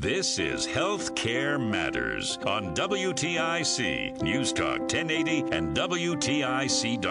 This is Healthcare Matters on WTIC, News Talk 1080, and WTIC.com.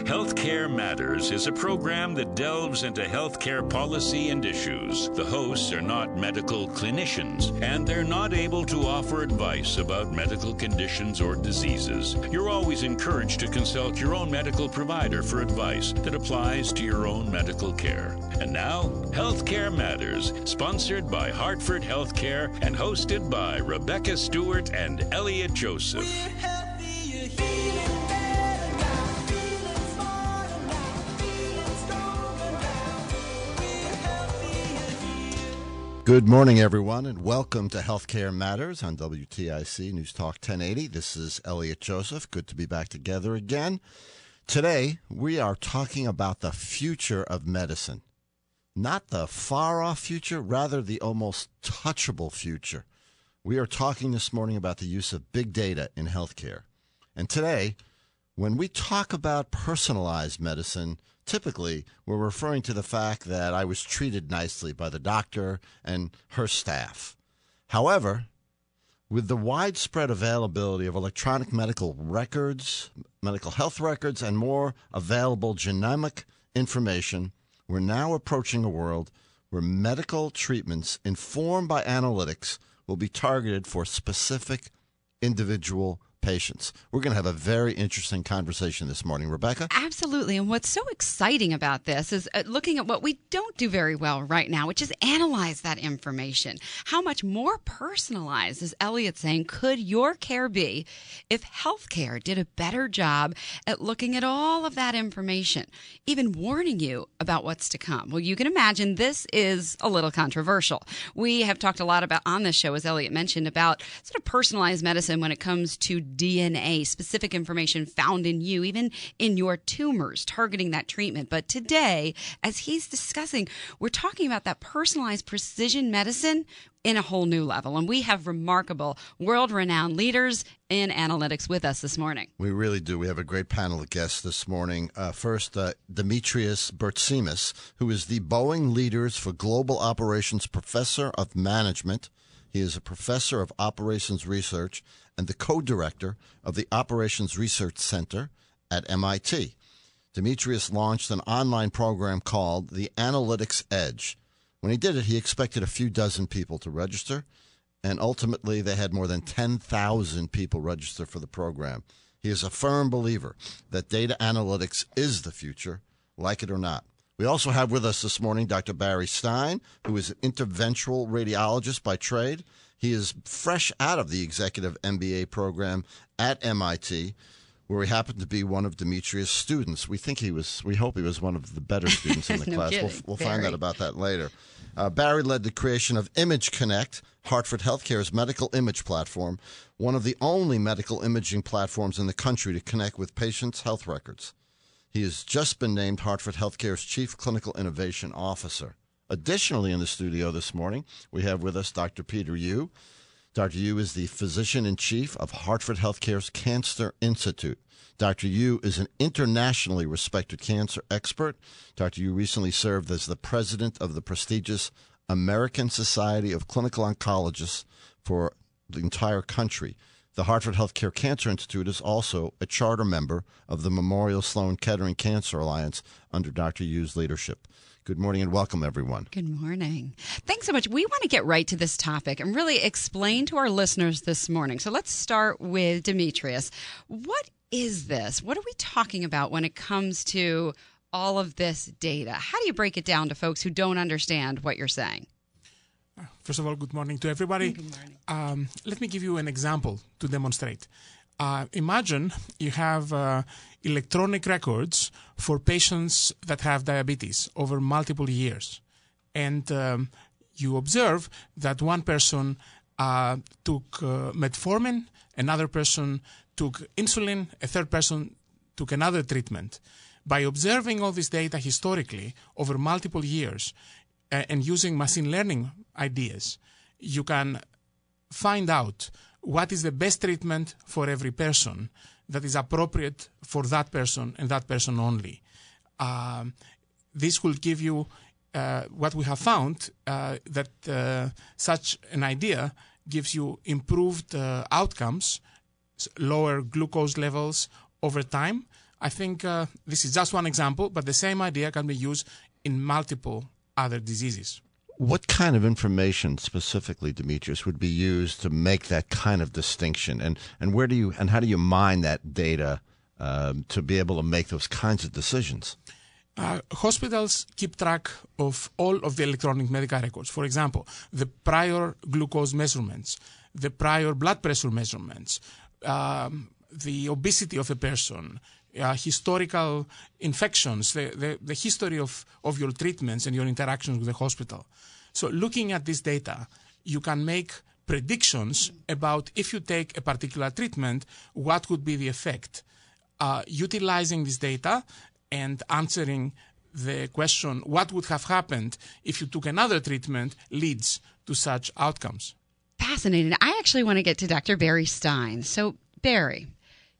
Healthcare Matters is a program that delves into healthcare policy and issues. The hosts are not medical clinicians, and they're not able to offer advice about medical conditions or diseases. You're always encouraged to consult your own medical provider for advice that applies to your own medical care. And now, Healthcare Matters, sponsored by Hartford Health. Healthcare and hosted by Rebecca Stewart and Elliot Joseph. Good morning, everyone, and welcome to Healthcare Matters on WTIC News Talk 1080. This is Elliot Joseph. Good to be back together again. Today, we are talking about the future of medicine not the far off future, rather the almost touchable future. We are talking this morning about the use of big data in healthcare. And today, when we talk about personalized medicine, typically we're referring to the fact that I was treated nicely by the doctor and her staff. However, with the widespread availability of electronic medical records, medical health records, and more available genomic information, we're now approaching a world where medical treatments informed by analytics will be targeted for specific individual patients. We're going to have a very interesting conversation this morning, Rebecca. Absolutely. And what's so exciting about this is uh, looking at what we don't do very well right now, which is analyze that information. How much more personalized, as Elliot's saying, could your care be if healthcare did a better job at looking at all of that information, even warning you about what's to come? Well, you can imagine this is a little controversial. We have talked a lot about on this show, as Elliot mentioned, about sort of personalized medicine when it comes to DNA, specific information found in you, even in your tumors, targeting that treatment. But today, as he's discussing, we're talking about that personalized precision medicine in a whole new level. And we have remarkable, world renowned leaders in analytics with us this morning. We really do. We have a great panel of guests this morning. Uh, first, uh, Demetrius Bertsimas, who is the Boeing Leaders for Global Operations Professor of Management. He is a professor of operations research and the co director of the Operations Research Center at MIT. Demetrius launched an online program called the Analytics Edge. When he did it, he expected a few dozen people to register, and ultimately they had more than 10,000 people register for the program. He is a firm believer that data analytics is the future, like it or not. We also have with us this morning Dr. Barry Stein, who is an interventional radiologist by trade he is fresh out of the executive MBA program at MIT, where he happened to be one of Demetrius' students. We think he was, we hope he was one of the better students in the no class. Kidding. We'll, we'll find out about that later. Uh, Barry led the creation of Image Connect, Hartford Healthcare's medical image platform, one of the only medical imaging platforms in the country to connect with patients' health records. He has just been named Hartford Healthcare's Chief Clinical Innovation Officer. Additionally, in the studio this morning, we have with us Dr. Peter Yu. Dr. Yu is the physician in chief of Hartford Healthcare's Cancer Institute. Dr. Yu is an internationally respected cancer expert. Dr. Yu recently served as the president of the prestigious American Society of Clinical Oncologists for the entire country. The Hartford Healthcare Cancer Institute is also a charter member of the Memorial Sloan Kettering Cancer Alliance under Dr. Yu's leadership. Good morning and welcome, everyone. Good morning. Thanks so much. We want to get right to this topic and really explain to our listeners this morning. So let's start with Demetrius. What is this? What are we talking about when it comes to all of this data? How do you break it down to folks who don't understand what you're saying? First of all, good morning to everybody. Good morning. Um, let me give you an example to demonstrate. Uh, imagine you have uh, electronic records for patients that have diabetes over multiple years. And um, you observe that one person uh, took uh, metformin, another person took insulin, a third person took another treatment. By observing all this data historically over multiple years and using machine learning ideas, you can find out what is the best treatment for every person that is appropriate for that person and that person only. Um, this will give you uh, what we have found uh, that uh, such an idea gives you improved uh, outcomes, lower glucose levels over time. I think uh, this is just one example, but the same idea can be used in multiple other diseases. What kind of information specifically, Demetrius, would be used to make that kind of distinction, and and where do you and how do you mine that data um, to be able to make those kinds of decisions? Uh, hospitals keep track of all of the electronic medical records. For example, the prior glucose measurements, the prior blood pressure measurements, um, the obesity of a person, uh, historical infections, the, the, the, history of, of your treatments and your interactions with the hospital. So, looking at this data, you can make predictions about if you take a particular treatment, what would be the effect. Uh, utilizing this data and answering the question, what would have happened if you took another treatment, leads to such outcomes. Fascinating. I actually want to get to Dr. Barry Stein. So, Barry,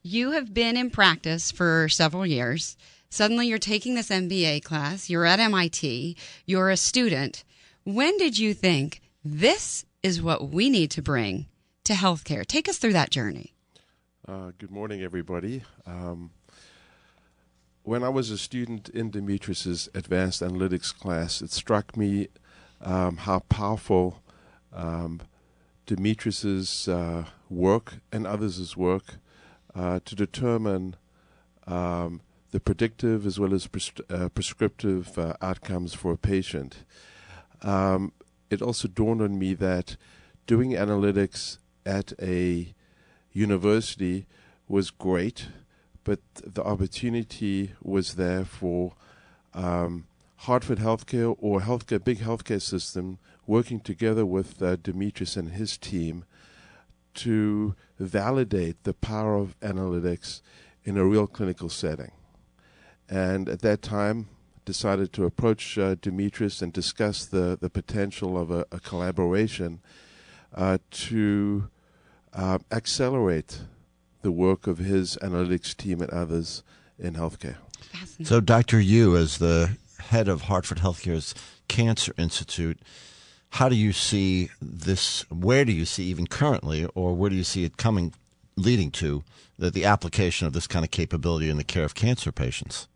you have been in practice for several years. Suddenly you're taking this MBA class, you're at MIT, you're a student. When did you think this is what we need to bring to healthcare? Take us through that journey. Uh, good morning, everybody. Um, when I was a student in Demetrius's advanced analytics class, it struck me um, how powerful um, Demetrius's uh, work and others' work uh, to determine um, the predictive as well as pres- uh, prescriptive uh, outcomes for a patient. Um, it also dawned on me that doing analytics at a university was great, but the opportunity was there for um, Hartford Healthcare or healthcare big healthcare system working together with uh, Demetrius and his team to validate the power of analytics in a real clinical setting. And at that time, decided to approach uh, Demetrius and discuss the, the potential of a, a collaboration uh, to uh, accelerate the work of his analytics team and others in healthcare. So, Dr. Yu, as the head of Hartford Healthcare's Cancer Institute, how do you see this? Where do you see, even currently, or where do you see it coming, leading to, the, the application of this kind of capability in the care of cancer patients?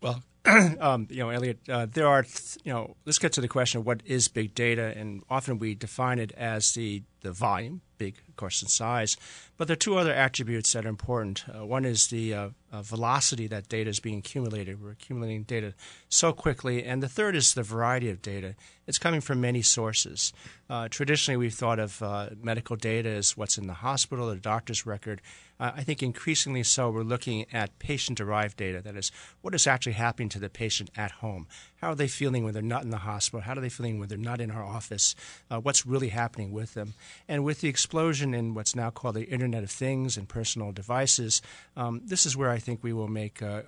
Well, um, you know, Elliot, uh, there are, you know, let's get to the question of what is big data, and often we define it as the the volume, big, of course, in size. But there are two other attributes that are important. Uh, one is the uh, uh, velocity that data is being accumulated. We're accumulating data so quickly. And the third is the variety of data. It's coming from many sources. Uh, traditionally, we've thought of uh, medical data as what's in the hospital, the doctor's record. Uh, I think increasingly so, we're looking at patient derived data. That is, what is actually happening to the patient at home? How are they feeling when they're not in the hospital? How are they feeling when they're not in our office? what's really happening with them? And with the explosion in what's now called the Internet of Things and personal devices, um, this is where I think we will make uh,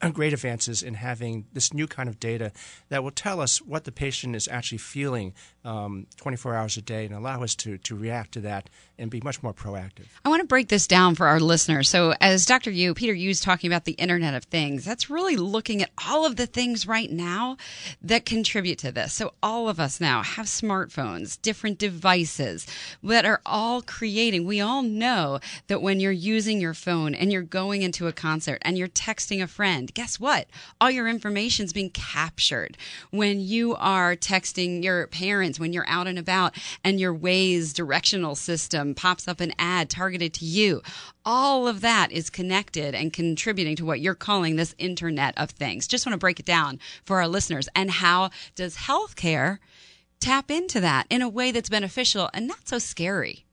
uh, great advances in having this new kind of data that will tell us what the patient is actually feeling um, 24 hours a day and allow us to, to react to that and be much more proactive. I want to break this down for our listeners. So, as Dr. Yu, Peter Yu is talking about the Internet of Things, that's really looking at all of the things right now that contribute to this. So, all of us now have smartphones, different devices that are all creating. We all know that when you're using your phone and you're going into a concert and you're texting a friend, guess what? All your information is being captured. When you are texting your parents, when you're out and about and your Waze directional system pops up an ad targeted to you. All of that is connected and contributing to what you're calling this Internet of Things. Just want to break it down for our listeners. And how does healthcare tap into that in a way that's beneficial and not so scary?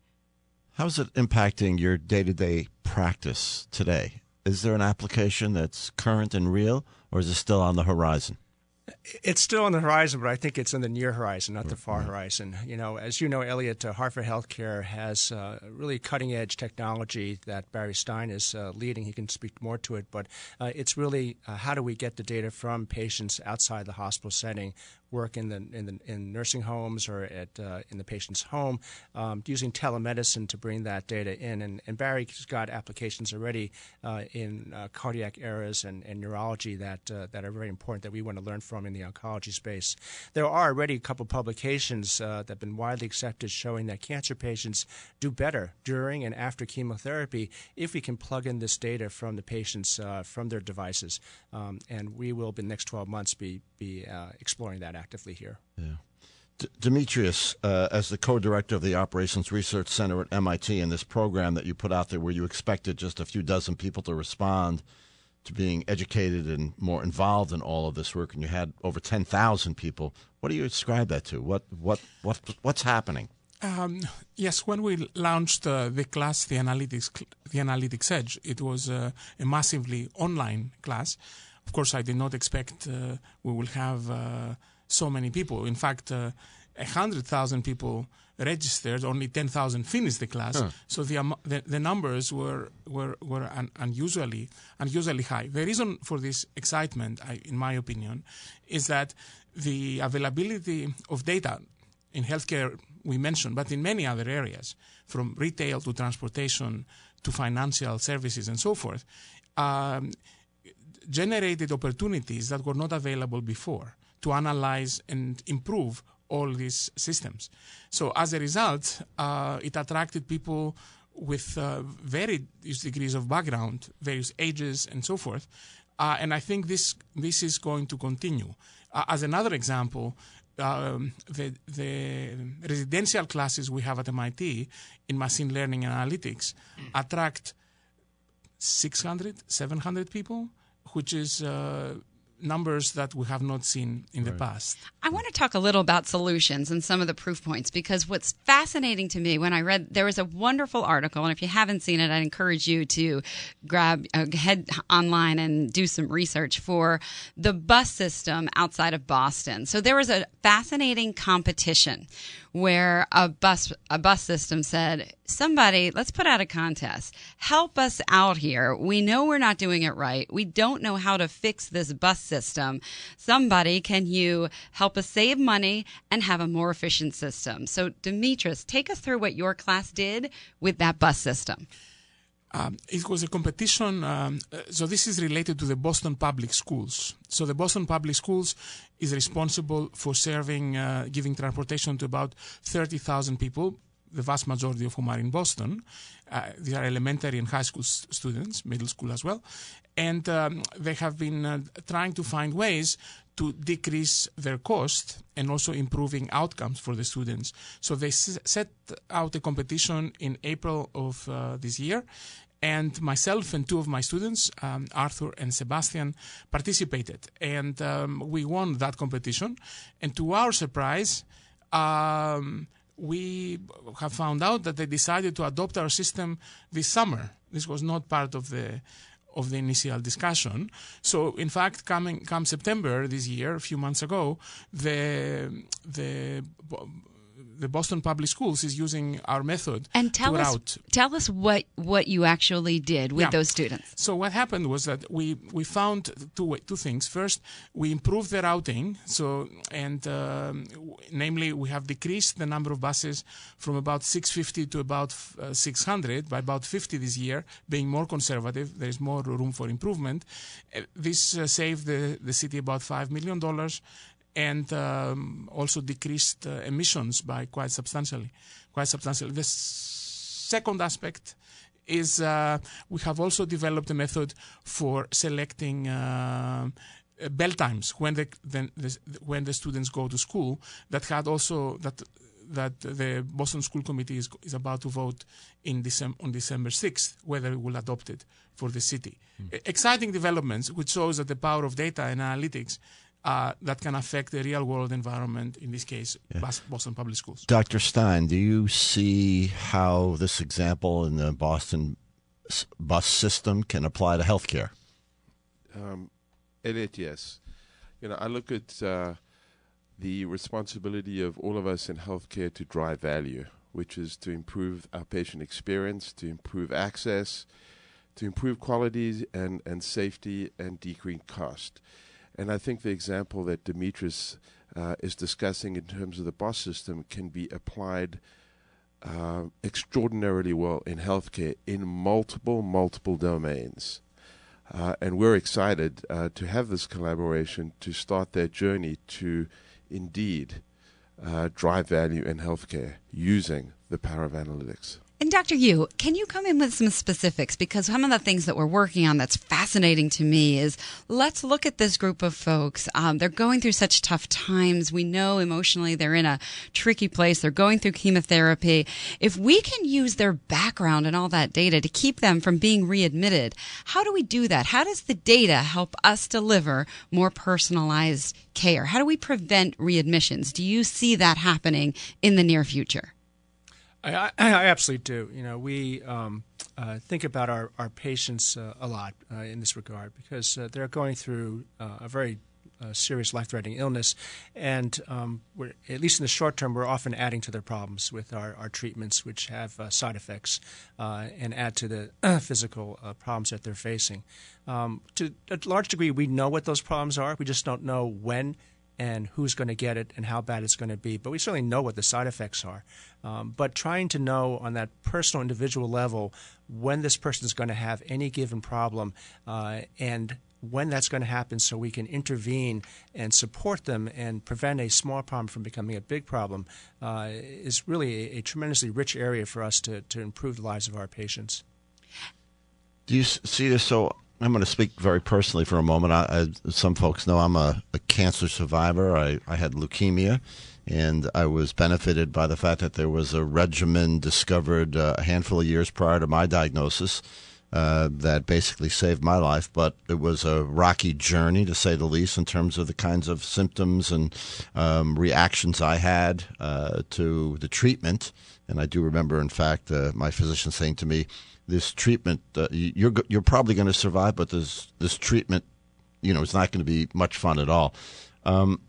How's it impacting your day to day practice today? Is there an application that's current and real, or is it still on the horizon? It's still on the horizon, but I think it's in the near horizon, not the far horizon. You know, as you know, Elliot, uh, Hartford Healthcare has uh, really cutting edge technology that Barry Stein is uh, leading. He can speak more to it, but uh, it's really uh, how do we get the data from patients outside the hospital setting work in the in the in nursing homes or at uh, in the patient's home, um, using telemedicine to bring that data in. And, and Barry's got applications already uh, in uh, cardiac areas and, and neurology that uh, that are very important that we want to learn from in the oncology space. There are already a couple publications uh, that have been widely accepted showing that cancer patients do better during and after chemotherapy if we can plug in this data from the patients uh, from their devices. Um, and we will, in the next 12 months, be be exploring that actively here. Yeah. D- Demetrius, uh, as the co-director of the Operations Research Center at MIT, and this program that you put out there, where you expected just a few dozen people to respond to being educated and more involved in all of this work, and you had over ten thousand people. What do you ascribe that to? What what what what's happening? Um, yes, when we launched uh, the class, the analytics, the analytics edge, it was uh, a massively online class. Of course, I did not expect uh, we will have uh, so many people. In fact, uh, 100,000 people registered, only 10,000 finished the class. Huh. So the, um, the, the numbers were were were un, unusually unusually high. The reason for this excitement, I, in my opinion, is that the availability of data in healthcare we mentioned, but in many other areas, from retail to transportation to financial services and so forth, um, generated opportunities that were not available before to analyze and improve all these systems. So as a result, uh, it attracted people with uh, varied degrees of background, various ages, and so forth. Uh, and I think this this is going to continue. Uh, as another example, um, the, the residential classes we have at MIT in machine learning and analytics attract 600, 700 people, which is uh, numbers that we have not seen in right. the past. I want to talk a little about solutions and some of the proof points because what's fascinating to me when I read there was a wonderful article, and if you haven't seen it, I encourage you to grab uh, head online and do some research for the bus system outside of Boston. So there was a fascinating competition where a bus a bus system said, "Somebody, let's put out a contest. Help us out here. We know we're not doing it right. We don't know how to fix this bus system. Somebody, can you help us save money and have a more efficient system?" So, Demetrius, take us through what your class did with that bus system. Um, it was a competition. Um, uh, so this is related to the Boston Public Schools. So the Boston Public Schools is responsible for serving, uh, giving transportation to about 30,000 people, the vast majority of whom are in Boston. Uh, these are elementary and high school students, middle school as well. And um, they have been uh, trying to find ways to decrease their cost and also improving outcomes for the students. So they s- set out a competition in April of uh, this year, and myself and two of my students, um, Arthur and Sebastian, participated, and um, we won that competition. And to our surprise, um, we have found out that they decided to adopt our system this summer. This was not part of the of the initial discussion. So, in fact, coming come September this year, a few months ago, the the the Boston Public Schools is using our method and tell us route. tell us what what you actually did with yeah. those students. So what happened was that we we found two two things. First, we improved the routing. So and um, namely, we have decreased the number of buses from about 650 to about uh, 600 by about 50 this year, being more conservative. There is more room for improvement. Uh, this uh, saved the the city about five million dollars and um, also decreased uh, emissions by quite substantially. Quite substantially. The second aspect is uh, we have also developed a method for selecting uh, bell times when the, the, the, when the students go to school that had also that that the Boston School Committee is, is about to vote in December, on December 6th whether it will adopt it for the city. Mm. Exciting developments which shows that the power of data and analytics uh, that can affect the real world environment, in this case, yeah. Boston Public Schools. Dr. Stein, do you see how this example in the Boston bus system can apply to healthcare? Um, Elliot, yes. You know, I look at uh, the responsibility of all of us in healthcare to drive value, which is to improve our patient experience, to improve access, to improve quality and, and safety, and decrease cost. And I think the example that Demetrius uh, is discussing in terms of the BOSS system can be applied uh, extraordinarily well in healthcare in multiple, multiple domains. Uh, and we're excited uh, to have this collaboration to start that journey to indeed uh, drive value in healthcare using the power of analytics. And Dr. Yu, can you come in with some specifics? Because some of the things that we're working on that's fascinating to me is let's look at this group of folks. Um, they're going through such tough times. We know emotionally they're in a tricky place. They're going through chemotherapy. If we can use their background and all that data to keep them from being readmitted, how do we do that? How does the data help us deliver more personalized care? How do we prevent readmissions? Do you see that happening in the near future? I, I, absolutely do. You know, we um, uh, think about our, our patients uh, a lot uh, in this regard because uh, they're going through uh, a very uh, serious life-threatening illness, and um, at least in the short term, we're often adding to their problems with our, our treatments, which have side effects and add to the physical problems that they're facing. Um, to a large degree, we know what those problems are. We just don't know when and who's going to get it and how bad it's going to be. But we certainly know what the side effects are. Um, but trying to know on that personal, individual level when this person is going to have any given problem uh, and when that's going to happen so we can intervene and support them and prevent a small problem from becoming a big problem uh, is really a, a, tremendously rich area for us to, to improve the lives of our patients. Do you see this? So I'm going to speak very personally for a moment. I, I, some folks know I'm a, a cancer survivor. I, I, had leukemia, and I was benefited by the fact that there was a regimen discovered uh, a handful of years prior to my diagnosis uh, that basically saved my life. But it was a rocky journey, to say the least, in terms of the kinds of symptoms and um, reactions I had uh, to the treatment. And I do remember, in fact, uh, my physician saying to me, this treatment, uh, you're you're probably going to survive, but this this treatment, you know, it's not going to be much fun at all. Um,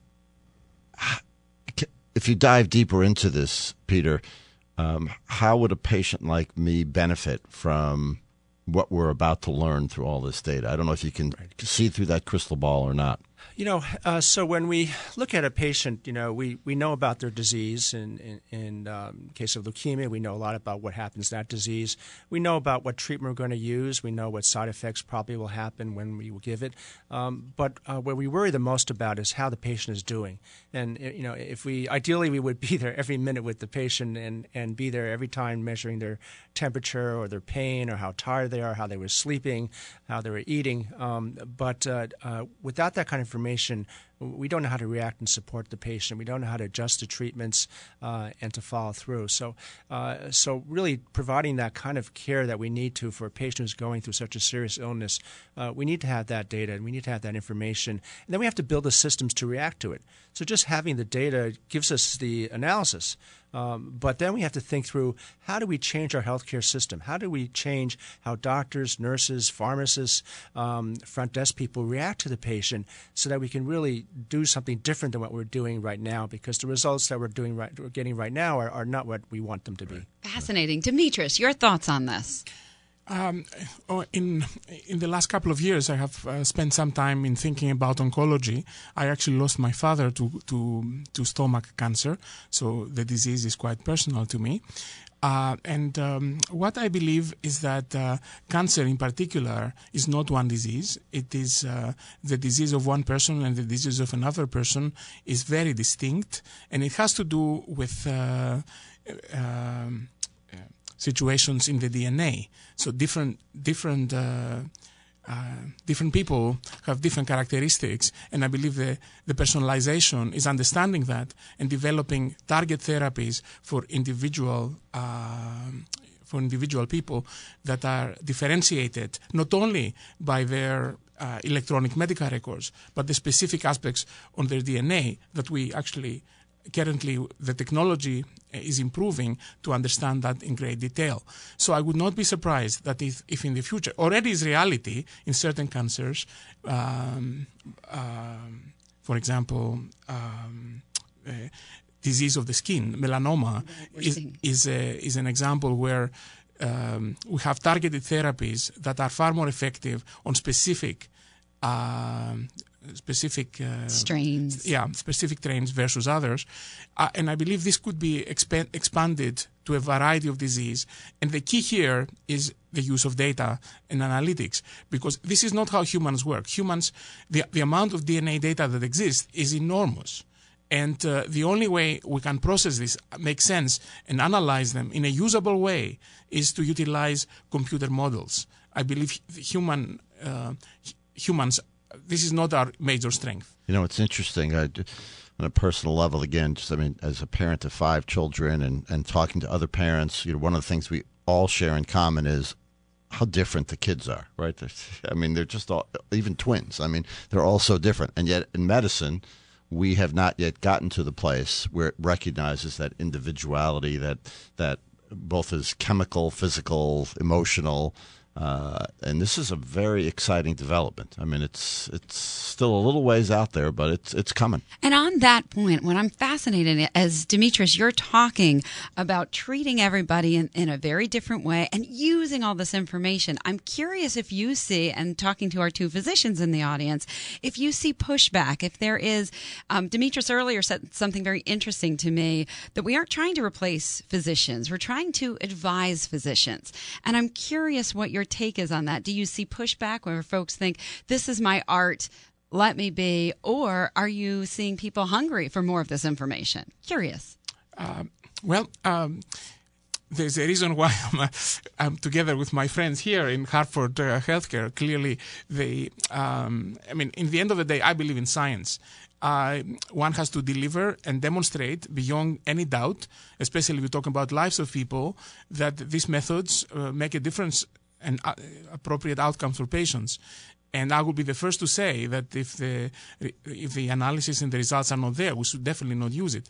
if you dive deeper into this, Peter, um, how would a patient like me benefit from what we're about to learn through all this data? I don't know if you can see through that crystal ball or not. You know, uh, so when we look at a patient, you know, we, we know about their disease. In, in, in um, case of leukemia, we know a lot about what happens in that disease. We know about what treatment we're going to use. We know what side effects probably will happen when we will give it. Um, but uh, what we worry the most about is how the patient is doing. And, uh, you know, if we ideally we would be there every minute with the patient and, and be there every time measuring their temperature or their pain or how tired they are, how they were sleeping, how they were eating. Um, but uh, uh, without that kind of information, we don't know how to react and support the patient. We don't know how to adjust the treatments uh, and to follow through. So, uh, so really providing that kind of care that we need to for a patient who's going through such a serious illness, uh, we need to have that data and we need to have that information, and then we have to build the systems to react to it. So, just having the data gives us the analysis. Um, but then we have to think through how do we change our healthcare system? How do we change how doctors, nurses, pharmacists, um, front desk people react to the patient so that we can really do something different than what we're doing right now? Because the results that we're doing right, we're getting right now are, are not what we want them to be. Fascinating, Dimitris. Your thoughts on this? Um, oh, in in the last couple of years, I have uh, spent some time in thinking about oncology. I actually lost my father to to to stomach cancer, so the disease is quite personal to me. Uh, and um, what I believe is that uh, cancer, in particular, is not one disease. It is uh, the disease of one person, and the disease of another person is very distinct, and it has to do with. Uh, um, situations in the DNA. So different different uh, different people have different characteristics, and I believe the, the personalization is understanding that and developing target therapies for individual uh, for individual people that are differentiated not only by their uh, electronic medical records, but the specific aspects on their DNA that we actually currently the technology is improving to understand that in great detail. So I would not be surprised that if, if in the future, already is reality in certain cancers, um, um, for example, um, uh, disease of the skin, melanoma, is, is, a, is an example where um, we have targeted therapies that are far more effective on specific um, specific uh, Strains. yeah, specific trains versus others. Uh, and I believe this could be expan- expanded to a variety of disease. And the key here is the use of data and analytics, because this is not how humans work. Humans, the, the amount of DNA data that exists is enormous. And uh, the only way we can process this, make sense, and analyze them in a usable way is to utilize computer models. I believe human uh, humans. This is not our major strength. You know, it's interesting. I, on a personal level, again, just I mean, as a parent of five children and, and talking to other parents, you know, one of the things we all share in common is how different the kids are, right? I mean, they're just all, even twins. I mean, they're all so different. And yet, in medicine, we have not yet gotten to the place where it recognizes that individuality, that that both is chemical, physical, emotional, uh, and this is a very exciting development. I mean, it's it's still a little ways out there, but it's it's coming. And on that point, what I'm fascinated as Demetrius, you're talking about treating everybody in, in a very different way and using all this information. I'm curious if you see, and talking to our two physicians in the audience, if you see pushback, if there is. Um, Demetrius earlier said something very interesting to me that we aren't trying to replace physicians; we're trying to advise physicians. And I'm curious what your take is on that. Do you see pushback where folks think this is my art? let me be, or are you seeing people hungry for more of this information? Curious. Um, well, um, there's a reason why I'm, uh, I'm, together with my friends here in Hartford uh, Healthcare. Clearly, they, um, I mean, in the end of the day, I believe in science. Uh, one has to deliver and demonstrate beyond any doubt, especially if we talk about lives of people, that these methods uh, make a difference and uh, appropriate outcomes for patients. And I would be the first to say that if the if the analysis and the results are not there, we should definitely not use it.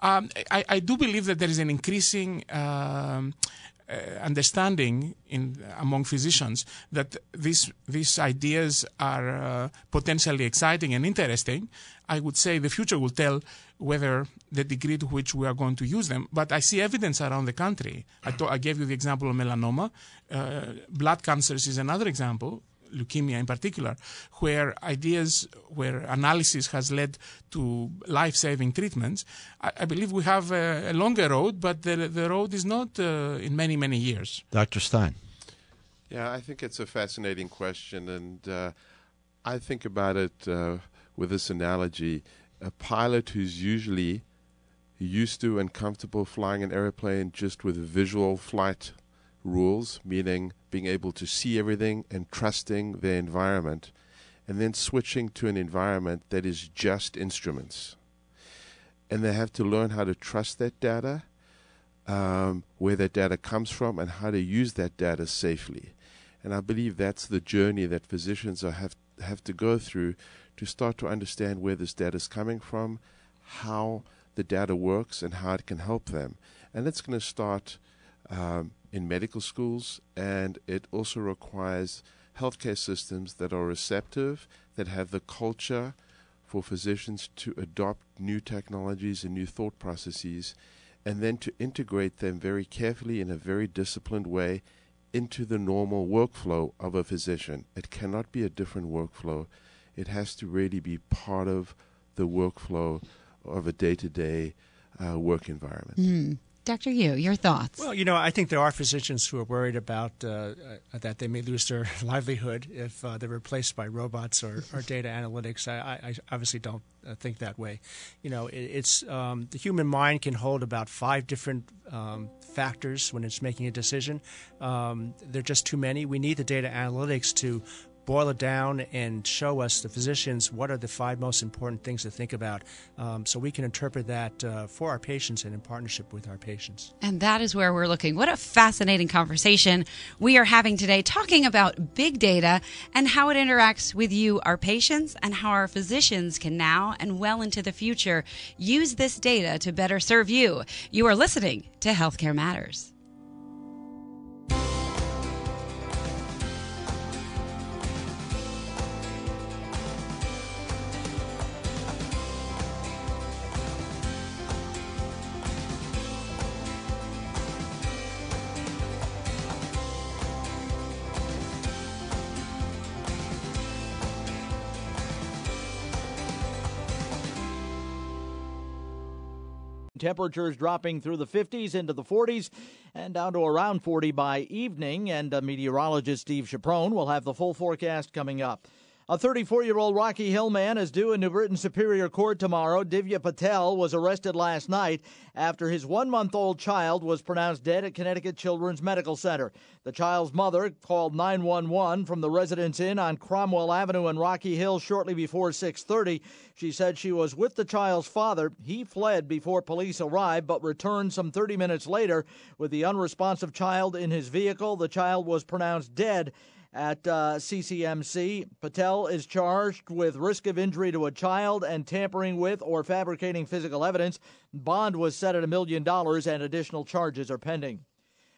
Um, I, I, do believe that there is an increasing um, uh, understanding in among physicians that these these ideas are uh, potentially exciting and interesting. I would say the future will tell whether the degree to which we are going to use them. But I see evidence around the country. I, I gave you the example of melanoma. Uh, blood cancers is another example leukemia in particular, where ideas, where analysis has led to life-saving treatments, I, I believe we have a, a, longer road, but the, the road is not uh, in many, many years. Dr. Stein. Yeah, I think it's a fascinating question, and uh, I think about it uh, with this analogy. A pilot who's usually used to and comfortable flying an airplane just with visual flight rules, meaning being able to see everything and trusting the environment, and then switching to an environment that is just instruments. And they have to learn how to trust that data, um, where that data comes from, and how to use that data safely. And I believe that's the journey that physicians are, have have to go through to start to understand where this data is coming from, how the data works, and how it can help them. And it's going to start um, in medical schools, and it also requires healthcare systems that are receptive, that have the culture for physicians to adopt new technologies and new thought processes, and then to integrate them very carefully in a very disciplined way into the normal workflow of a physician. It cannot be a different workflow. It has to really be part of the workflow of a day to day work environment. Mm. Dr. Yu, your thoughts? Well, you know, I think there are physicians who are worried about uh, uh, that they may lose their livelihood if uh, they're replaced by robots or, or data analytics. I, I, obviously don't uh, think that way. You know, it, it's um, the human mind can hold about five different um, factors when it's making a decision. Um, there are just too many. We need the data analytics to boil it down and show us, the physicians, what are the five most important things to think about um, so we can interpret that uh, for our patients and in partnership with our patients. And that is where we're looking. What a fascinating conversation we are having today, talking about big data and how it interacts with you, our patients, and how our physicians can now and well into the future use this data to better serve you. You are listening to Healthcare Matters. Temperatures dropping through the 50s into the 40s and down to around 40 by evening. And uh, meteorologist Steve Chaperone will have the full forecast coming up. A 34 year old Rocky Hill man is due in New Britain Superior Court tomorrow. Divya Patel was arrested last night after his one month old child was pronounced dead at Connecticut Children's Medical Center. The child's mother called 911 from the residence inn on Cromwell Avenue in Rocky Hill shortly before 6:30. She said she was with the child's father. He fled before police arrived but returned some 30 minutes later with the unresponsive child in his vehicle. The child was pronounced dead at uh, CCMC. Patel is charged with risk of injury to a child and tampering with or fabricating physical evidence. Bond was set at a million dollars and additional charges are pending.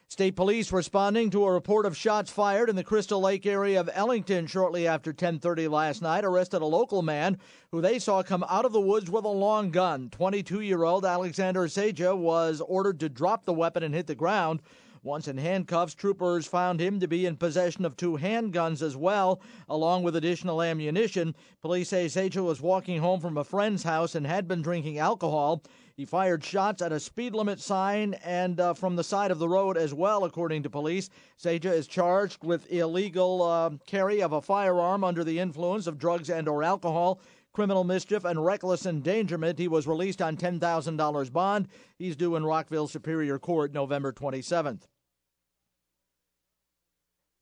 State police responding to a report of shots fired in the Crystal Lake area of Ellington shortly after 10:30 last night arrested a local man who they saw come out of the woods with a long gun. 22-year-old Alexander Seja was ordered to drop the weapon and hit the ground. Once in handcuffs, troopers found him to be in possession of two handguns as well, along with additional ammunition. Police say Seja was walking home from a friend's house and had been drinking alcohol. He fired shots at a speed limit sign and uh, from the side of the road as well, according to police. Seja is charged with illegal uh, carry of a firearm under the influence of drugs and or alcohol criminal mischief and reckless endangerment. He was released on $10,000 bond. He's due in Rockville Superior Court November 27th.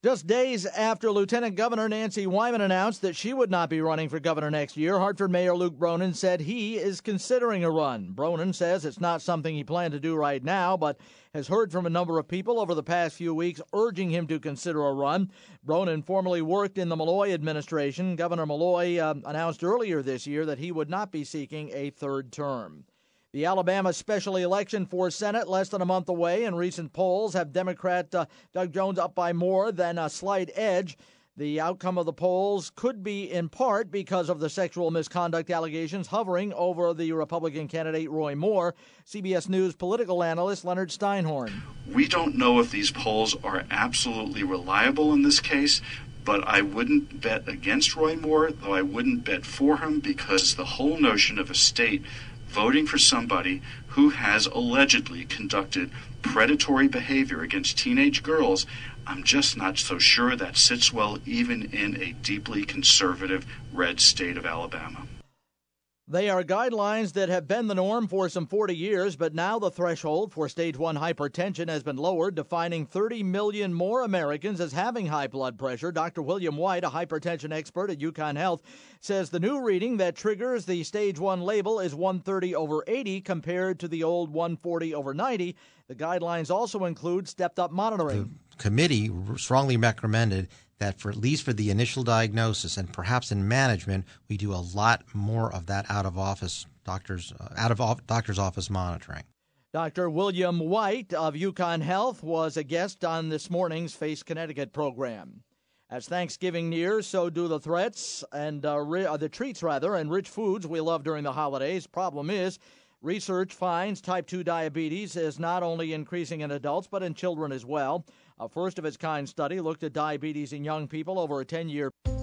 Just days after Lieutenant Governor Nancy Wyman announced that she would not be running for governor next year, Hartford Mayor Luke Bronin said he is considering a run. Bronin says it's not something he planned to do right now, but has heard from a number of people over the past few weeks urging him to consider a run. Bronin formerly worked in the Malloy administration. Governor Malloy uh, announced earlier this year that he would not be seeking a third term. The Alabama special election for Senate less than a month away, and recent polls have Democrat uh, Doug Jones up by more than a slight edge. The outcome of the polls could be in part because of the sexual misconduct allegations hovering over the Republican candidate Roy Moore. CBS News political analyst Leonard Steinhorn. We don't know if these polls are absolutely reliable in this case, but I wouldn't bet against Roy Moore, though I wouldn't bet for him because the whole notion of a state voting for somebody who has allegedly conducted predatory behavior against teenage girls, I'm just not so sure that sits well even in a deeply conservative red state of Alabama. They are guidelines that have been the norm for some 40 years, but now the threshold for stage 1 hypertension has been lowered, defining 30 million more Americans as having high blood pressure. Dr. William White, a hypertension expert at UConn Health, says the new reading that triggers the stage 1 label is 130 over 80 compared to the old 140 over 90. The guidelines also include stepped up monitoring. The committee strongly recommended that for at least for the initial diagnosis and perhaps in management, we do a lot more of that out of office doctors uh, out of doctor's office monitoring. Dr. William White of UConn Health was a guest on this morning's Face Connecticut program. As Thanksgiving nears, so do the threats and uh, ri- uh, the treats rather and rich foods we love during the holidays. Problem is, research finds type 2 diabetes is not only increasing in adults but in children as well. A first of its kind study looked at diabetes in young people over a 10 year period.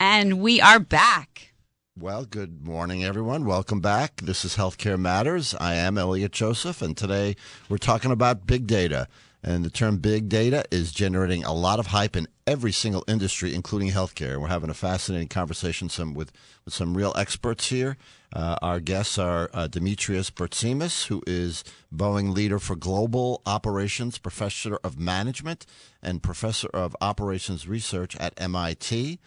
And we are back. Well, good morning, everyone. Welcome back. This is Healthcare Matters. I am Elliot Joseph, and today we're talking about big data. And the term big data is generating a lot of hype in every single industry, including healthcare. We're having a fascinating conversation some, with, with some real experts here. Uh, our guests are uh, Demetrios Bertsimas, who is Boeing leader for global operations, professor of management, and professor of operations research at MIT.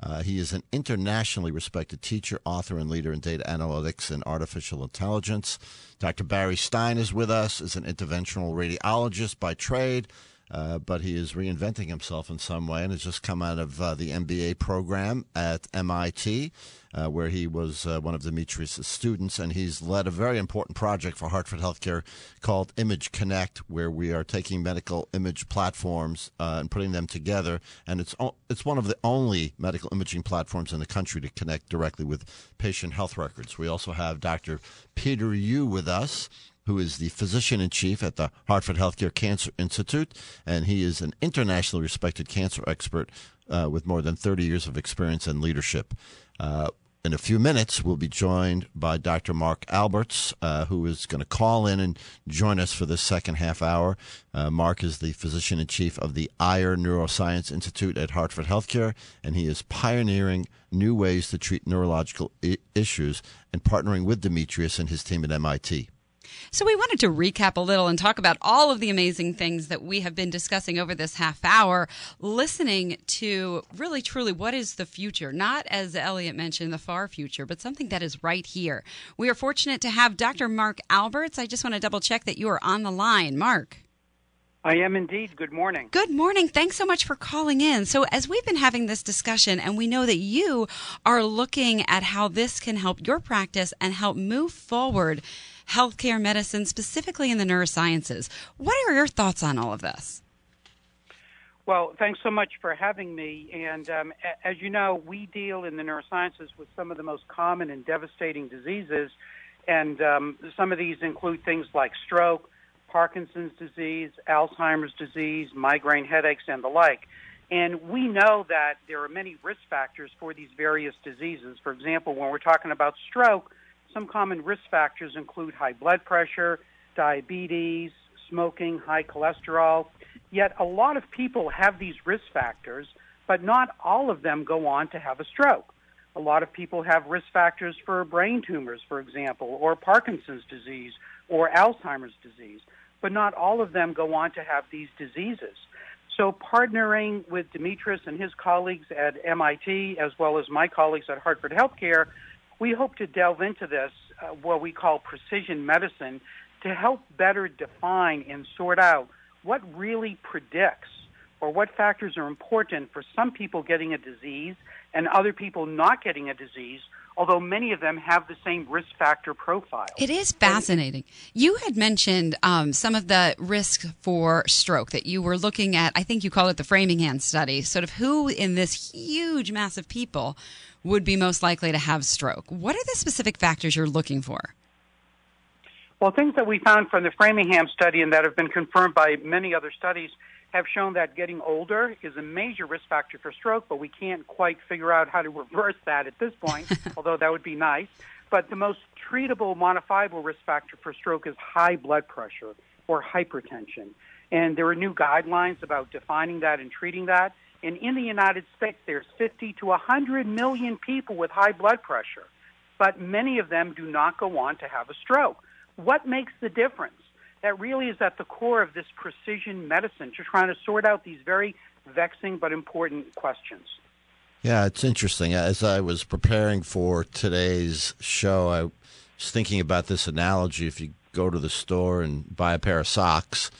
Uh, he is an internationally respected teacher, author, and leader in data analytics and artificial intelligence. Dr. Barry Stein is with us, is an interventional radiologist by trade, uh, but he is reinventing himself in some way and has just come out of uh, the MBA program at MIT, uh, where he was uh, one of Demetrius' students, and he's led a very important project for Hartford Healthcare called Image Connect, where we are taking medical image platforms uh, and putting them together. And it's o- it's one of the only medical imaging platforms in the country to connect directly with patient health records. We also have Dr. Peter Yu with us who is the physician in chief at the Hartford Healthcare Cancer Institute, and he is an internationally respected cancer expert uh, with more than 30 years of experience and leadership. Uh, in a few minutes, we'll be joined by Dr. Mark Alberts, uh, who is going to call in and join us for this second half hour. Uh, Mark is the physician in chief of the Ayer Neuroscience Institute at Hartford Healthcare, and he is pioneering new ways to treat neurological I- issues and partnering with Demetrius and his team at MIT. So, we wanted to recap a little and talk about all of the amazing things that we have been discussing over this half hour, listening to really truly what is the future, not as Elliot mentioned, the far future, but something that is right here. We are fortunate to have Dr. Mark Alberts. I just want to double check that you are on the line. Mark. I am indeed. Good morning. Good morning. Thanks so much for calling in. So, as we've been having this discussion, and we know that you are looking at how this can help your practice and help move forward healthcare medicine, specifically in the neurosciences. What are your thoughts on all of this? Well, thanks so much for having me. And um, as you know, we deal in the neurosciences with some of the most common and devastating diseases. And um, some of these include things like stroke, Parkinson's disease, Alzheimer's disease, migraine headaches, and the like. And we know that there are many risk factors for these various diseases. For example, when we're talking about stroke, some common risk factors include high blood pressure, diabetes, smoking, high cholesterol. Yet a lot of people have these risk factors, but not all of them go on to have a stroke. A lot of people have risk factors for brain tumors, for example, or Parkinson's disease or Alzheimer's disease, but not all of them go on to have these diseases. So partnering with Demetrius and his colleagues at MIT, as well as my colleagues at Hartford Healthcare, we hope to delve into this, uh, what we call precision medicine, to help better define and sort out what really predicts or what factors are important for some people getting a disease and other people not getting a disease, although many of them have the same risk factor profile. It is fascinating. You had mentioned um, some of the risks for stroke that you were looking at. I think you call it the Framingham study, sort of who in this huge mass of people would be most likely to have stroke. What are the specific factors you're looking for? Well, things that we found from the Framingham study and that have been confirmed by many other studies have shown that getting older is a major risk factor for stroke, but we can't quite figure out how to reverse that at this point, although that would be nice. But the most treatable modifiable risk factor for stroke is high blood pressure or hypertension. And there are new guidelines about defining that and treating that. And in the United States, there's 50 to 100 million people with high blood pressure, but many of them do not go on to have a stroke. What makes the difference? That really is at the core of this precision medicine, just trying to sort out these very vexing but important questions. Yeah, it's interesting. As I was preparing for today's show, I was thinking about this analogy. If you go to the store and buy a pair of socks,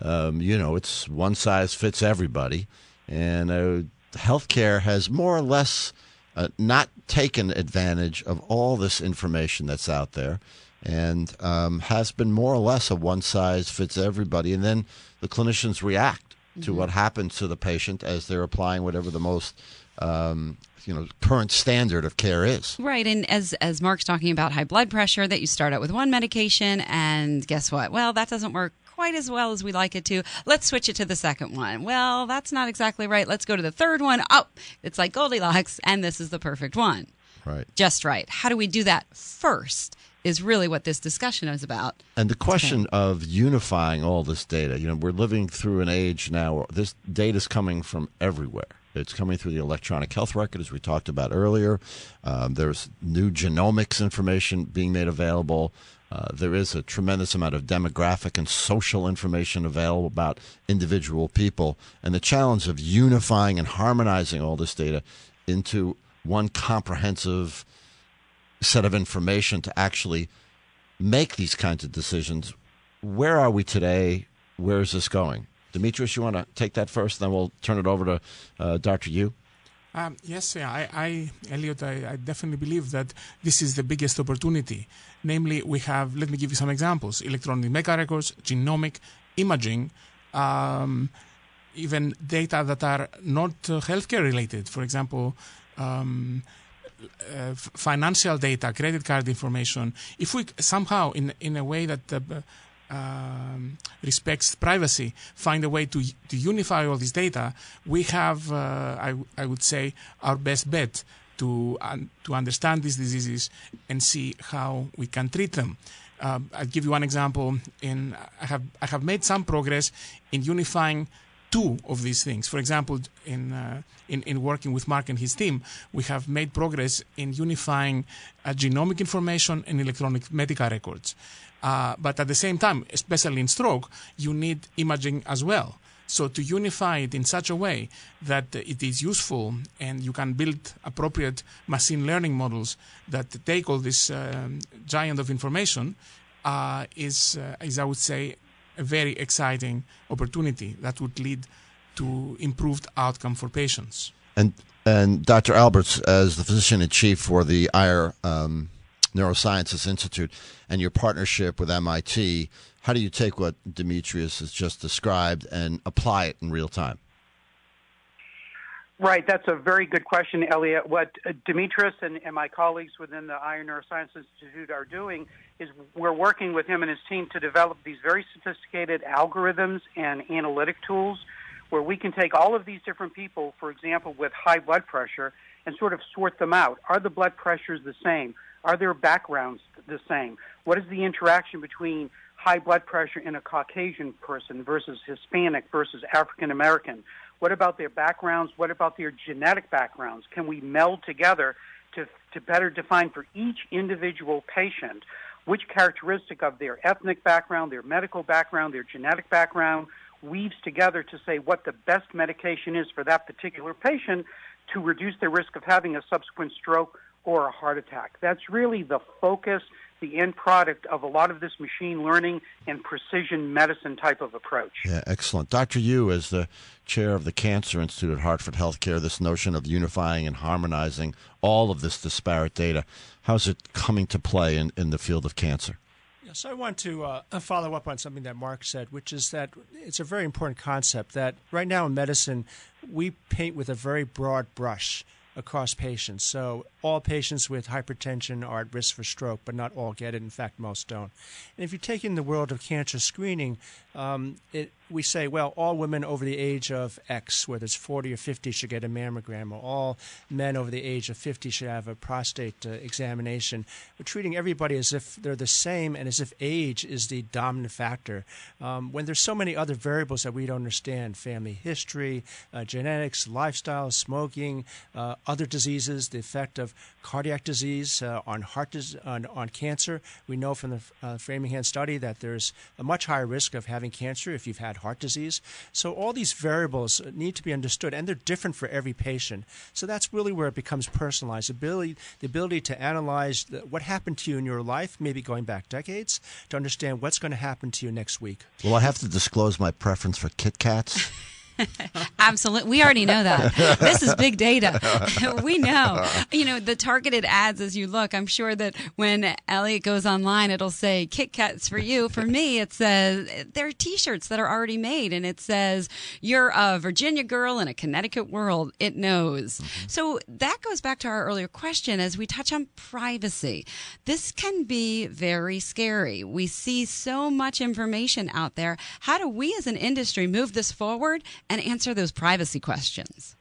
um, you know, it's one size fits everybody. And uh, healthcare has more or less uh, not taken advantage of all this information that's out there and um, has been more or less a one size fits everybody. And then the clinicians react to Mhm. what happens to the patient as they're applying whatever the most um, you know current standard of care is. Right, and as as Mark's talking about high blood pressure, that you start out with one medication, and guess what? Well, that doesn't work quite as well as we like it to. Let's switch it to the second one. Well, that's not exactly right. Let's go to the third one. Oh, it's like Goldilocks, and this is the perfect one. Right. Just right. How do we do that first? Is really what this discussion is about. And the question of unifying all this data, you know, we're living through an age now where this data is coming from everywhere. It's coming through the electronic health record, as we talked about earlier. Um, there's new genomics information being made available. Uh, there is a tremendous amount of demographic and social information available about individual people. And the challenge of unifying and harmonizing all this data into one comprehensive set of information to actually make these kinds of decisions. Where are we today? Where is this going? Demetrius, you want to take that first, then we'll turn it over to uh, Dr. Yu. Um, yes, yeah, I, I Elliot, I, I, definitely believe that this is the biggest opportunity. Namely, we have, let me give you some examples electronic medical records, genomic, imaging, um, even data that are not uh, healthcare related. For example, um, uh, financial data, credit card information. If we somehow, in, in a way that uh, um, respects privacy, find a way to, to unify all this data, we have, uh, I, I would say, our best bet to, to understand these diseases and see how we can treat them. Uh, I'll give you one example. In I have I have made some progress in unifying two of these things. For example, in, uh, in, in working with Mark and his team, we have made progress in unifying uh, genomic information and electronic medical records. Uh, but at the same time, especially in stroke, you need imaging as well. So to unify it in such a way that it is useful and you can build appropriate machine learning models that take all this um, giant of information uh, is, uh, is, I would say, a very exciting opportunity that would lead to improved outcome for patients. And and Dr. Alberts, as the physician in chief for the Ayer um, Neurosciences Institute and your partnership with MIT, how do you take what Demetrius has just described and apply it in real time? Right, that's a very good question, Elliot. What uh, Demetrius and, and my colleagues within the Ayer Neuroscience Institute are doing is we're working with him and his team to develop these very sophisticated algorithms and analytic tools where we can take all of these different people, for example, with high blood pressure, and sort of sort them out. Are the blood pressures the same? Are their backgrounds the same? What is the interaction between high blood pressure in a Caucasian person versus Hispanic versus African American? What about their backgrounds? What about their genetic backgrounds? Can we meld together to, to better define for each individual patient which characteristic of their ethnic background, their medical background, their genetic background weaves together to say what the best medication is for that particular patient to reduce their risk of having a subsequent stroke or a heart attack. That's really the focus, the end product of a lot of this machine learning and precision medicine type of approach. Yeah, excellent. Dr. Yu, as the chair of the Cancer Institute at Hartford Healthcare, this notion of unifying and harmonizing all of this disparate data, how's it coming to play in, in the field of cancer? Yes, I want to uh, follow up on something that Mark said, which is that it's a very important concept that right now in medicine, we paint with a very broad brush across patients. So all patients with hypertension are at risk for stroke, but not all get it. In fact, most don't. And if you take in the world of cancer screening, um, it, we say, well, all women over the age of X, whether it's 40 or 50, should get a mammogram, or all men over the age of 50 should have a prostate uh, examination. We're treating everybody as if they're the same and as if age is the dominant factor. Um, when there's so many other variables that we don't understand family history, uh, genetics, lifestyle, smoking, uh, other diseases, the effect of cardiac disease uh, on heart on, on cancer. We know from the uh, Framingham study that there's a much higher risk of having cancer if you've had heart disease. So all these variables need to be understood, and they're different for every patient. So that's really where it becomes personalized. Ability, the ability to analyze the, what happened to you in your life, maybe going back decades, to understand what's going to happen to you next week. Well, I have to disclose my preference for Kit Kats. Absolutely. We already know that. This is big data. we know. You know, the targeted ads as you look, I'm sure that when Elliot goes online, it'll say Kit Kats for you. For me, it says there are t shirts that are already made and it says, You're a Virginia girl in a Connecticut world. It knows. Mm-hmm. So that goes back to our earlier question as we touch on privacy. This can be very scary. We see so much information out there. How do we as an industry move this forward and answer those privacy questions?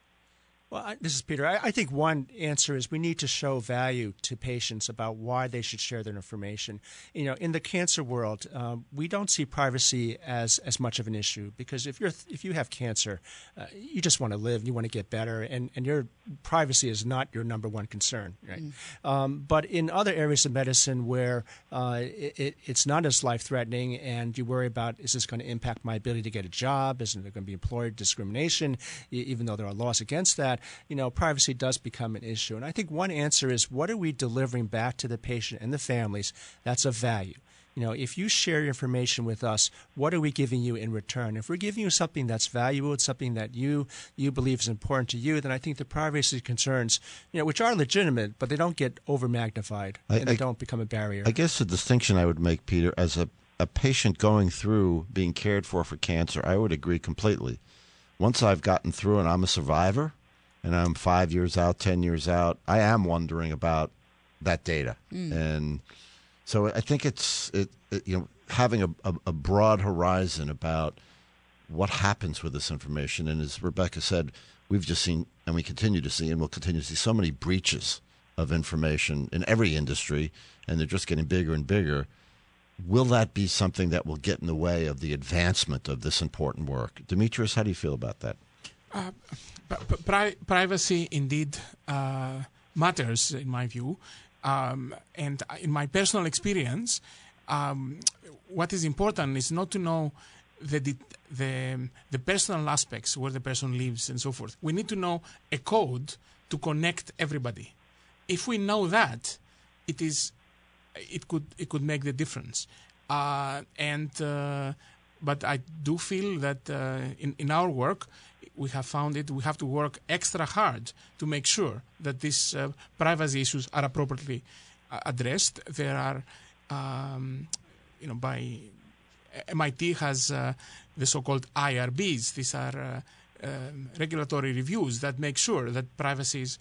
Well, I, this is Peter. I, I, think one answer is we need to show value to patients about why they should share their information. You know, in the cancer world, um, we don't see privacy as as much of an issue because if you're if you have cancer, uh, you just want to live, you want to get better, and and your privacy is not your number one concern, right? Mm. Um, but in other areas of medicine where uh, it, it's not as life threatening, and you worry about is this going to impact my ability to get a job? Isn't there going to be employer discrimination, even though there are laws against that? You know, privacy does become an issue. And I think one answer is what are we delivering back to the patient and the families that's of value? You know, if you share your information with us, what are we giving you in return? If we're giving you something that's valuable, it's something that you you believe is important to you, then I think the privacy concerns, you know, which are legitimate, but they don't get over magnified and I- they don't become a barrier. I guess the distinction I would make, Peter, as a, a patient going through being cared for for cancer, I would agree completely. Once I've gotten through and I'm a survivor, and I'm five years out, ten years out, I am wondering about that data, mm. and so I think it's it, it you know having a, a, a broad horizon about what happens with this information. And as Rebecca said, we've just seen, and we continue to see, and we'll continue to see so many breaches of information in every industry, and they're just getting bigger and bigger. Will that be something that will get in the way of the advancement of this important work? Demetrius, how do you feel about that? P- pri- privacy indeed uh, matters, in my view. Um, and in my personal experience, um, what is important is not to know the, det- the the personal aspects where the person lives and so forth. We need to know a code to connect everybody. If we know that, it is it could it could make the difference. Uh, and uh, but I do feel that uh, in in our work we have found it we have to work extra hard to make sure that these uh, privacy issues are appropriately uh, addressed. There are um, you know by MIT has uh, the so-called IRBs. These are uh, um, regulatory reviews that make sure that privacies,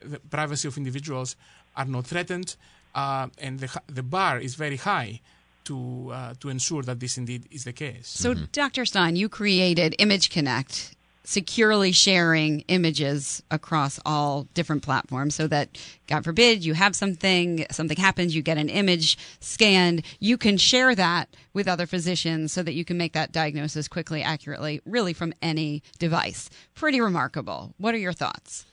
the privacy of individuals are not threatened, uh, and the, the bar is very high to uh, to ensure that this indeed is the case. So, Dr. Stein, you created Image Connect, securely sharing images across all different platforms so that, God forbid, you have something, something happens, you get an image scanned, you can share that with other physicians so that you can make that diagnosis quickly, accurately, really from any device. Pretty remarkable. What are your thoughts?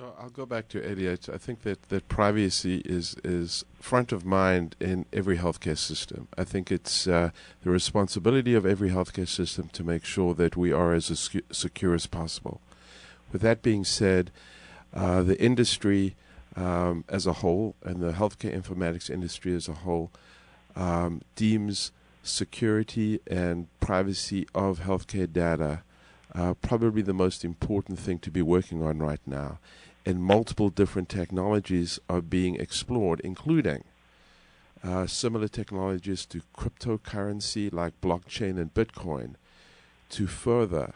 So I'll go back to Elliot. I think that, that privacy is, is front of mind in every healthcare system. I think it's uh, the responsibility of every healthcare system to make sure that we are as secu- secure as possible. With that being said, uh, the industry um, as a whole and the healthcare informatics industry as a whole um, deems security and privacy of healthcare data uh, probably the most important thing to be working on right now. And multiple different technologies are being explored, including uh, similar technologies to cryptocurrency like blockchain and Bitcoin, to further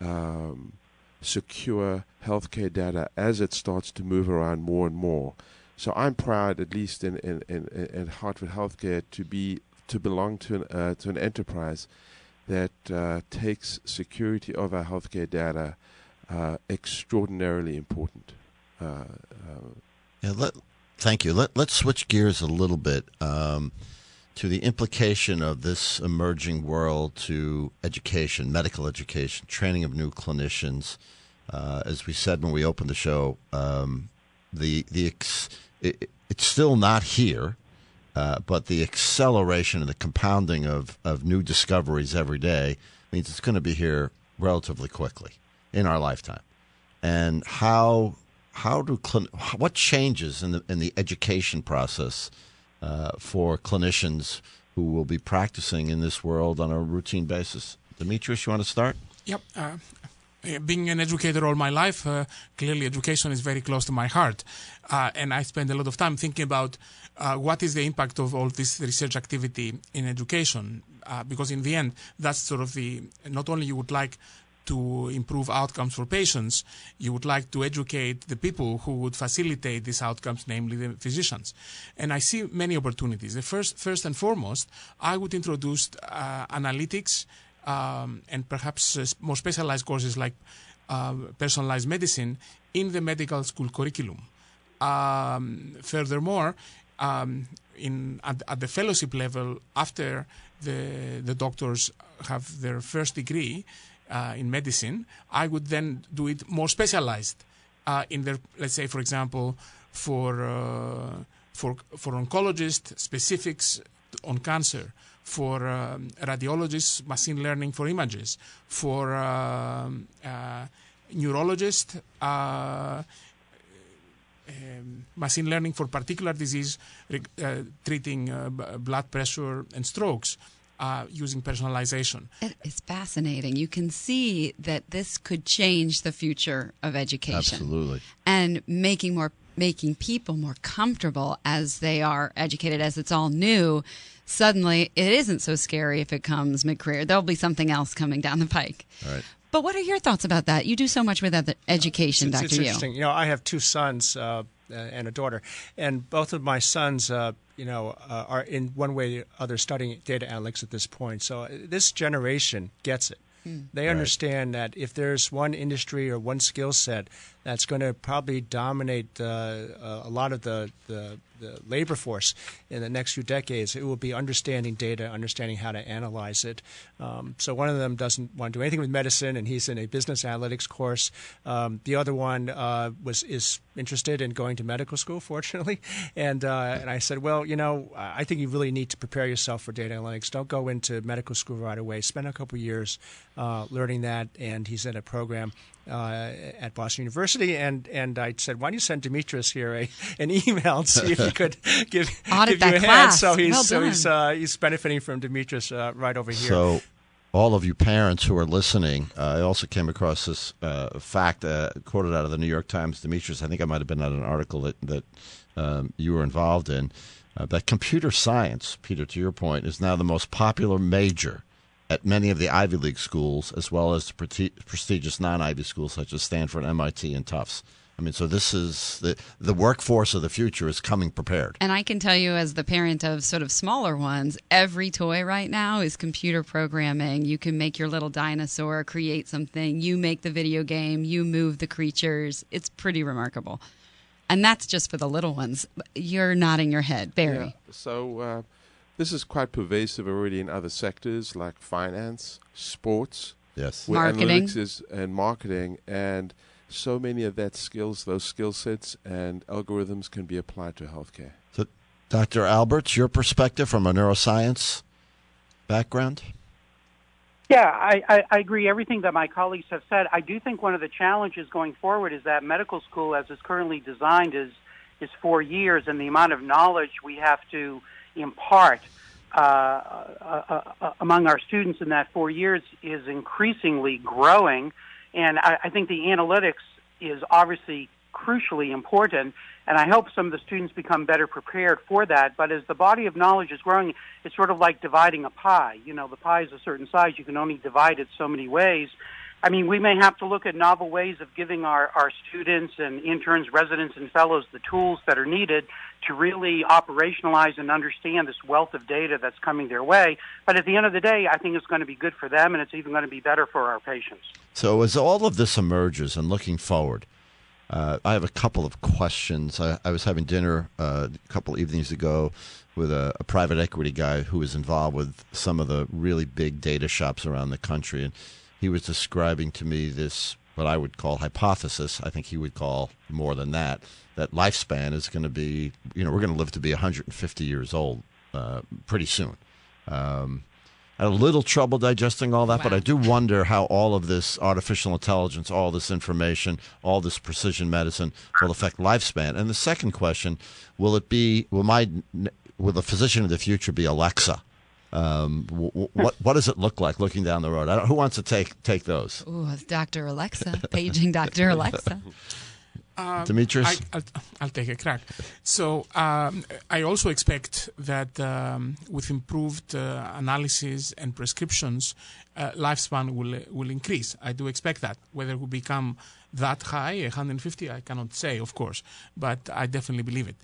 um, secure healthcare data as it starts to move around more and more. So I'm proud, at least in in, in, in Hartford Healthcare, to be to belong to an, uh, to an enterprise that uh, takes security of our healthcare data uh, extraordinarily important. Uh, uh, Yeah, let, thank you. Let, let's switch gears a little bit um, to the implication of this emerging world to education, medical education, training of new clinicians. Uh, as we said when we opened the show, um, the the ex, it, it's still not here, uh, but the acceleration and the compounding of, of new discoveries every day means it's going to be here relatively quickly in our lifetime. And how how do what changes in the in the education process uh, for clinicians who will be practicing in this world on a routine basis? Demetrius, you want to start? Yep. Uh, being an educator all my life, uh, clearly education is very close to my heart. Uh, and I spend a lot of time thinking about uh, what is the impact of all this research activity in education. Uh, because in the end, that's sort of the, not only you would like to improve outcomes for patients, you would like to educate the people who would facilitate these outcomes, namely the physicians. And I see many opportunities. The first, first and foremost, I would introduce uh, analytics um, and perhaps uh, more specialized courses like uh, personalized medicine in the medical school curriculum. Um, furthermore, um, in at, at, the fellowship level, after the the doctors have their first degree uh, in medicine, I would then do it more specialized uh, in their, let's say, for example, for uh, for for oncologists, specifics on cancer for um, radiologists, machine learning for images, for um, uh, neurologists, uh, um, machine learning for particular disease, uh, treating blood pressure and strokes. Uh, using personalization. It is fascinating. You can see that this could change the future of education. Absolutely. And making more making people more comfortable as they are educated as it's all new. Suddenly, it isn't so scary if it comes mid-career. There'll be something else coming down the pike. All right. But what are your thoughts about that? You do so much with education, it's, Dr. It's Yu. interesting. You know, I have two sons uh, and a daughter, and both of my sons, uh, you know, uh, are in one way or other studying data analytics at this point. So uh, this generation gets it. Hmm. They Right. understand that if there's one industry or one skill set that's going to probably dominate uh, uh, a lot of the, the, the labor force in the next few decades, it will be understanding data, understanding how to analyze it. Um, so one of them doesn't want to do anything with medicine, and he's in a business analytics course. Um, the other one uh, was is interested in going to medical school, fortunately, and uh, and I said, well, you know, I think you really need to prepare yourself for data analytics. Don't go into medical school right away. Spend a couple years uh, learning that, and he's in a program uh, at Boston University, and and I said, why don't you send Demetrius here a, an email and see if he could give, Audit give you a hand? So he's Well so he's uh, he's benefiting from Demetrius uh, right over here. So, all of you parents who are listening, uh, I also came across this uh, fact uh, quoted out of the New York Times. Demetrius, I think I might have been at an article that that um, you were involved in. Uh, that computer science, Peter, to your point, is now the most popular major at many of the Ivy League schools, as well as the prestigious non-Ivy schools such as Stanford, MIT, and Tufts. I mean, so this is the the workforce of the future is coming prepared. And I can tell you, as the parent of sort of smaller ones, every toy right now is computer programming. You can make your little dinosaur, create something, you make the video game, you move the creatures. It's pretty remarkable. And that's just for the little ones. You're nodding your head, Barry. Yeah. So uh, this is quite pervasive already in other sectors like finance, sports, Yes. where Marketing. analytics is, and marketing, and so many of that skills, those skill sets and algorithms can be applied to healthcare. So, Dr. Alberts, your perspective from a neuroscience background? Yeah, I, I, I agree everything that my colleagues have said. I do think one of the challenges going forward is that medical school, as it's currently designed, is is four years, and the amount of knowledge we have to impart uh, uh, uh, among our students in that four years is increasingly growing. And I, I think the analytics is obviously crucially important. And I hope some of the students become better prepared for that. But as the body of knowledge is growing, it's sort of like dividing a pie. You know, the pie is a certain size. You can only divide it so many ways. I mean, we may have to look at novel ways of giving our, our students and interns, residents, and fellows the tools that are needed to really operationalize and understand this wealth of data that's coming their way. But at the end of the day, I think it's going to be good for them, and it's even going to be better for our patients. So, as all of this emerges and looking forward, uh, I have a couple of questions. I, I was having dinner uh, a couple evenings ago with a, a private equity guy who was involved with some of the really big data shops around the country, and he was describing to me this what I would call hypothesis. I think he would call more than that. That lifespan is going to be, you know, we're going to live to be 150 years old uh, pretty soon. Um, I had a little trouble digesting all that, but I do wonder how all of this artificial intelligence, all this information, all this precision medicine will affect lifespan. And the second question: Will it be? Will my will the physician of the future be Alexa? Um, w- w- what what does it look like looking down the road? I don't, who wants to take take those? Ooh, it's Dr. Alexa, paging Dr. Alexa. Uh, Demetrius? I, will I'll take a crack. So um, I also expect that um, with improved uh, analysis and prescriptions, uh, lifespan will will increase. I do expect that. Whether it will become that high, 150, I cannot say, of course, but I definitely believe it.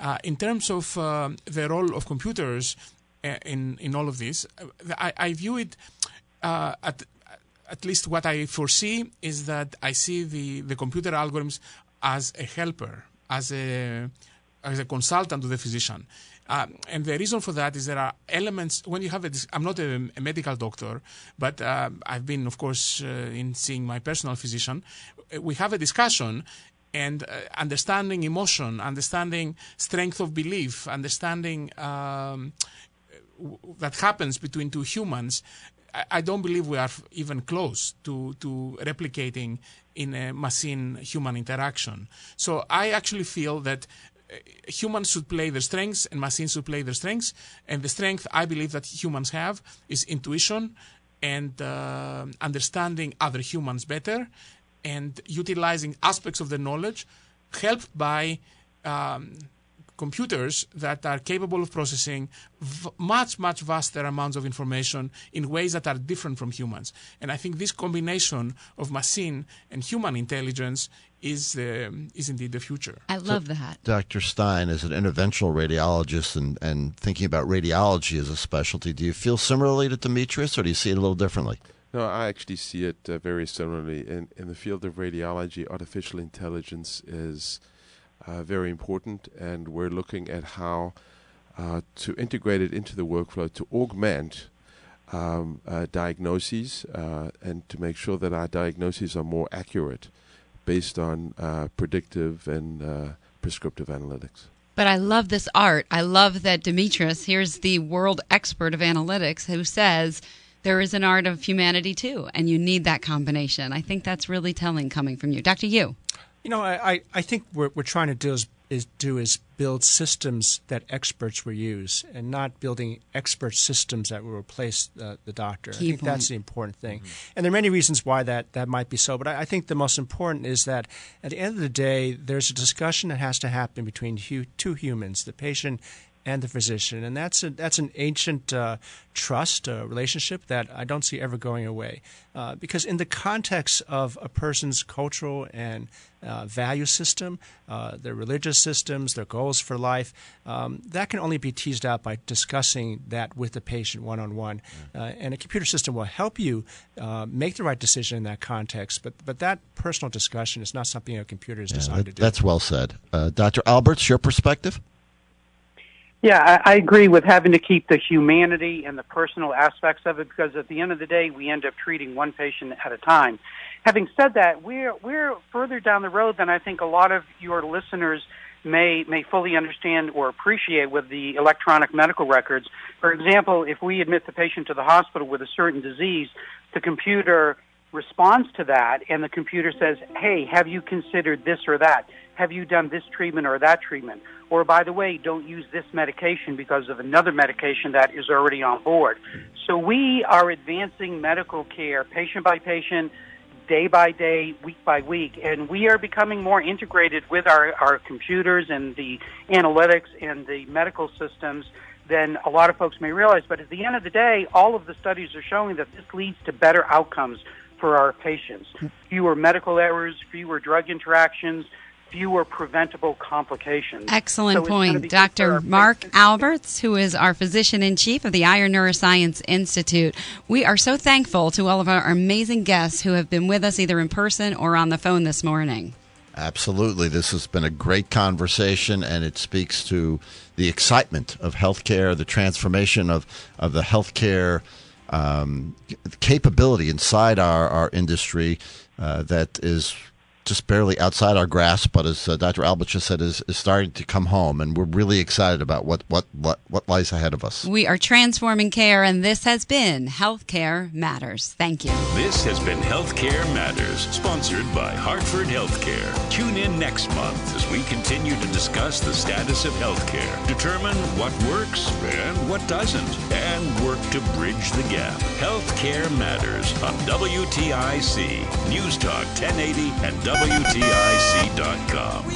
Uh, in terms of uh, the role of computers in in all of this, uh, I, I view it uh, at at least what I foresee is that I see the, the computer algorithms as a helper, as a as a consultant to the physician. Uh, and the reason for that is there are elements when you have a. I'm not a, a medical doctor, but uh, I've been, of course, uh, in seeing my personal physician. Uh, We have a discussion, and uh, understanding emotion, understanding strength of belief, understanding um, that happens between two humans I don't believe we are even close to, to replicating in a machine human interaction. So I actually feel that uh, humans should play their strengths and machines should play their strengths. And the strength I believe that humans have is intuition and uh, understanding other humans better and utilizing aspects of the knowledge helped by um, computers that are capable of processing v- much, much vaster amounts of information in ways that are different from humans. And I think this combination of machine and human intelligence is, uh, is indeed the future. I love that. Dr. Stein, as an interventional radiologist and, and thinking about radiology as a specialty, do you feel similarly to Demetrius or do you see it a little differently? No, I actually see it uh, very similarly. In, in the field of radiology, artificial intelligence is uh, very important, and we're looking at how uh, to integrate it into the workflow to augment um, uh, diagnoses uh, and to make sure that our diagnoses are more accurate based on uh, predictive and prescriptive analytics. But I love this art. I love that Demetrius, here's the world expert of analytics, who says there is an art of humanity too, and you need that combination. I think that's really telling coming from you. Dr. Yu. You know, I, I think what we're trying to do is, is do is build systems that experts will use, and not building expert systems that will replace uh, the doctor. Key I think point. that's the important thing. Mm-hmm. And there are many reasons why that, that might be so, but I, I, think the most important is that at the end of the day, there's a discussion that has to happen between hu- two humans, the patient and the physician, and that's a, that's an ancient uh, trust uh, relationship that I don't see ever going away. Uh, because in the context of a person's cultural and uh, value system, uh, their religious systems, their goals for life, um, that can only be teased out by discussing that with the patient one on one. And a computer system will help you uh, make the right decision in that context, but but that personal discussion is not something a computer is Yeah, designed that- to do. that's well said. Uh, Dr. Alberts, your perspective? Yeah, I, I agree with having to keep the humanity and the personal aspects of it because at the end of the day, we end up treating one patient at a time. Having said that, we're we're further down the road than I think a lot of your listeners may may fully understand or appreciate with the electronic medical records. For example, if we admit the patient to the hospital with a certain disease, the computer responds to that and the computer says, "Hey, have you considered this or that? Have you done this treatment or that treatment?" Or by the way, don't use this medication because of another medication that is already on board. So we are advancing medical care patient by patient, day by day, week by week, and we are becoming more integrated with our, our computers and the analytics and the medical systems than a lot of folks may realize. But at the end of the day, all of the studies are showing that this leads to better outcomes for our patients. Fewer medical errors, fewer drug interactions, fewer preventable complications. Excellent So point. be good for Dr. our Mark Alberts, who is our physician in chief of the Iron Neuroscience Institute. We are so thankful to all of our amazing guests who have been with us either in person or on the phone this morning. Absolutely. This has been a great conversation, and it speaks to the excitement of healthcare, the transformation of, of the healthcare um, capability inside our, our industry uh, that is just barely outside our grasp, but as uh, Dr. Albert just said, is, is starting to come home, and we're really excited about what, what, what, what lies ahead of us. We are transforming care, and this has been Healthcare Matters. Thank you. This has been Healthcare Matters, sponsored by Hartford Healthcare. Tune in next month as we continue to discuss the status of healthcare, determine what works and what doesn't, and work to bridge the gap. Healthcare Matters on WTIC, News Talk 1080 and WTIC.com.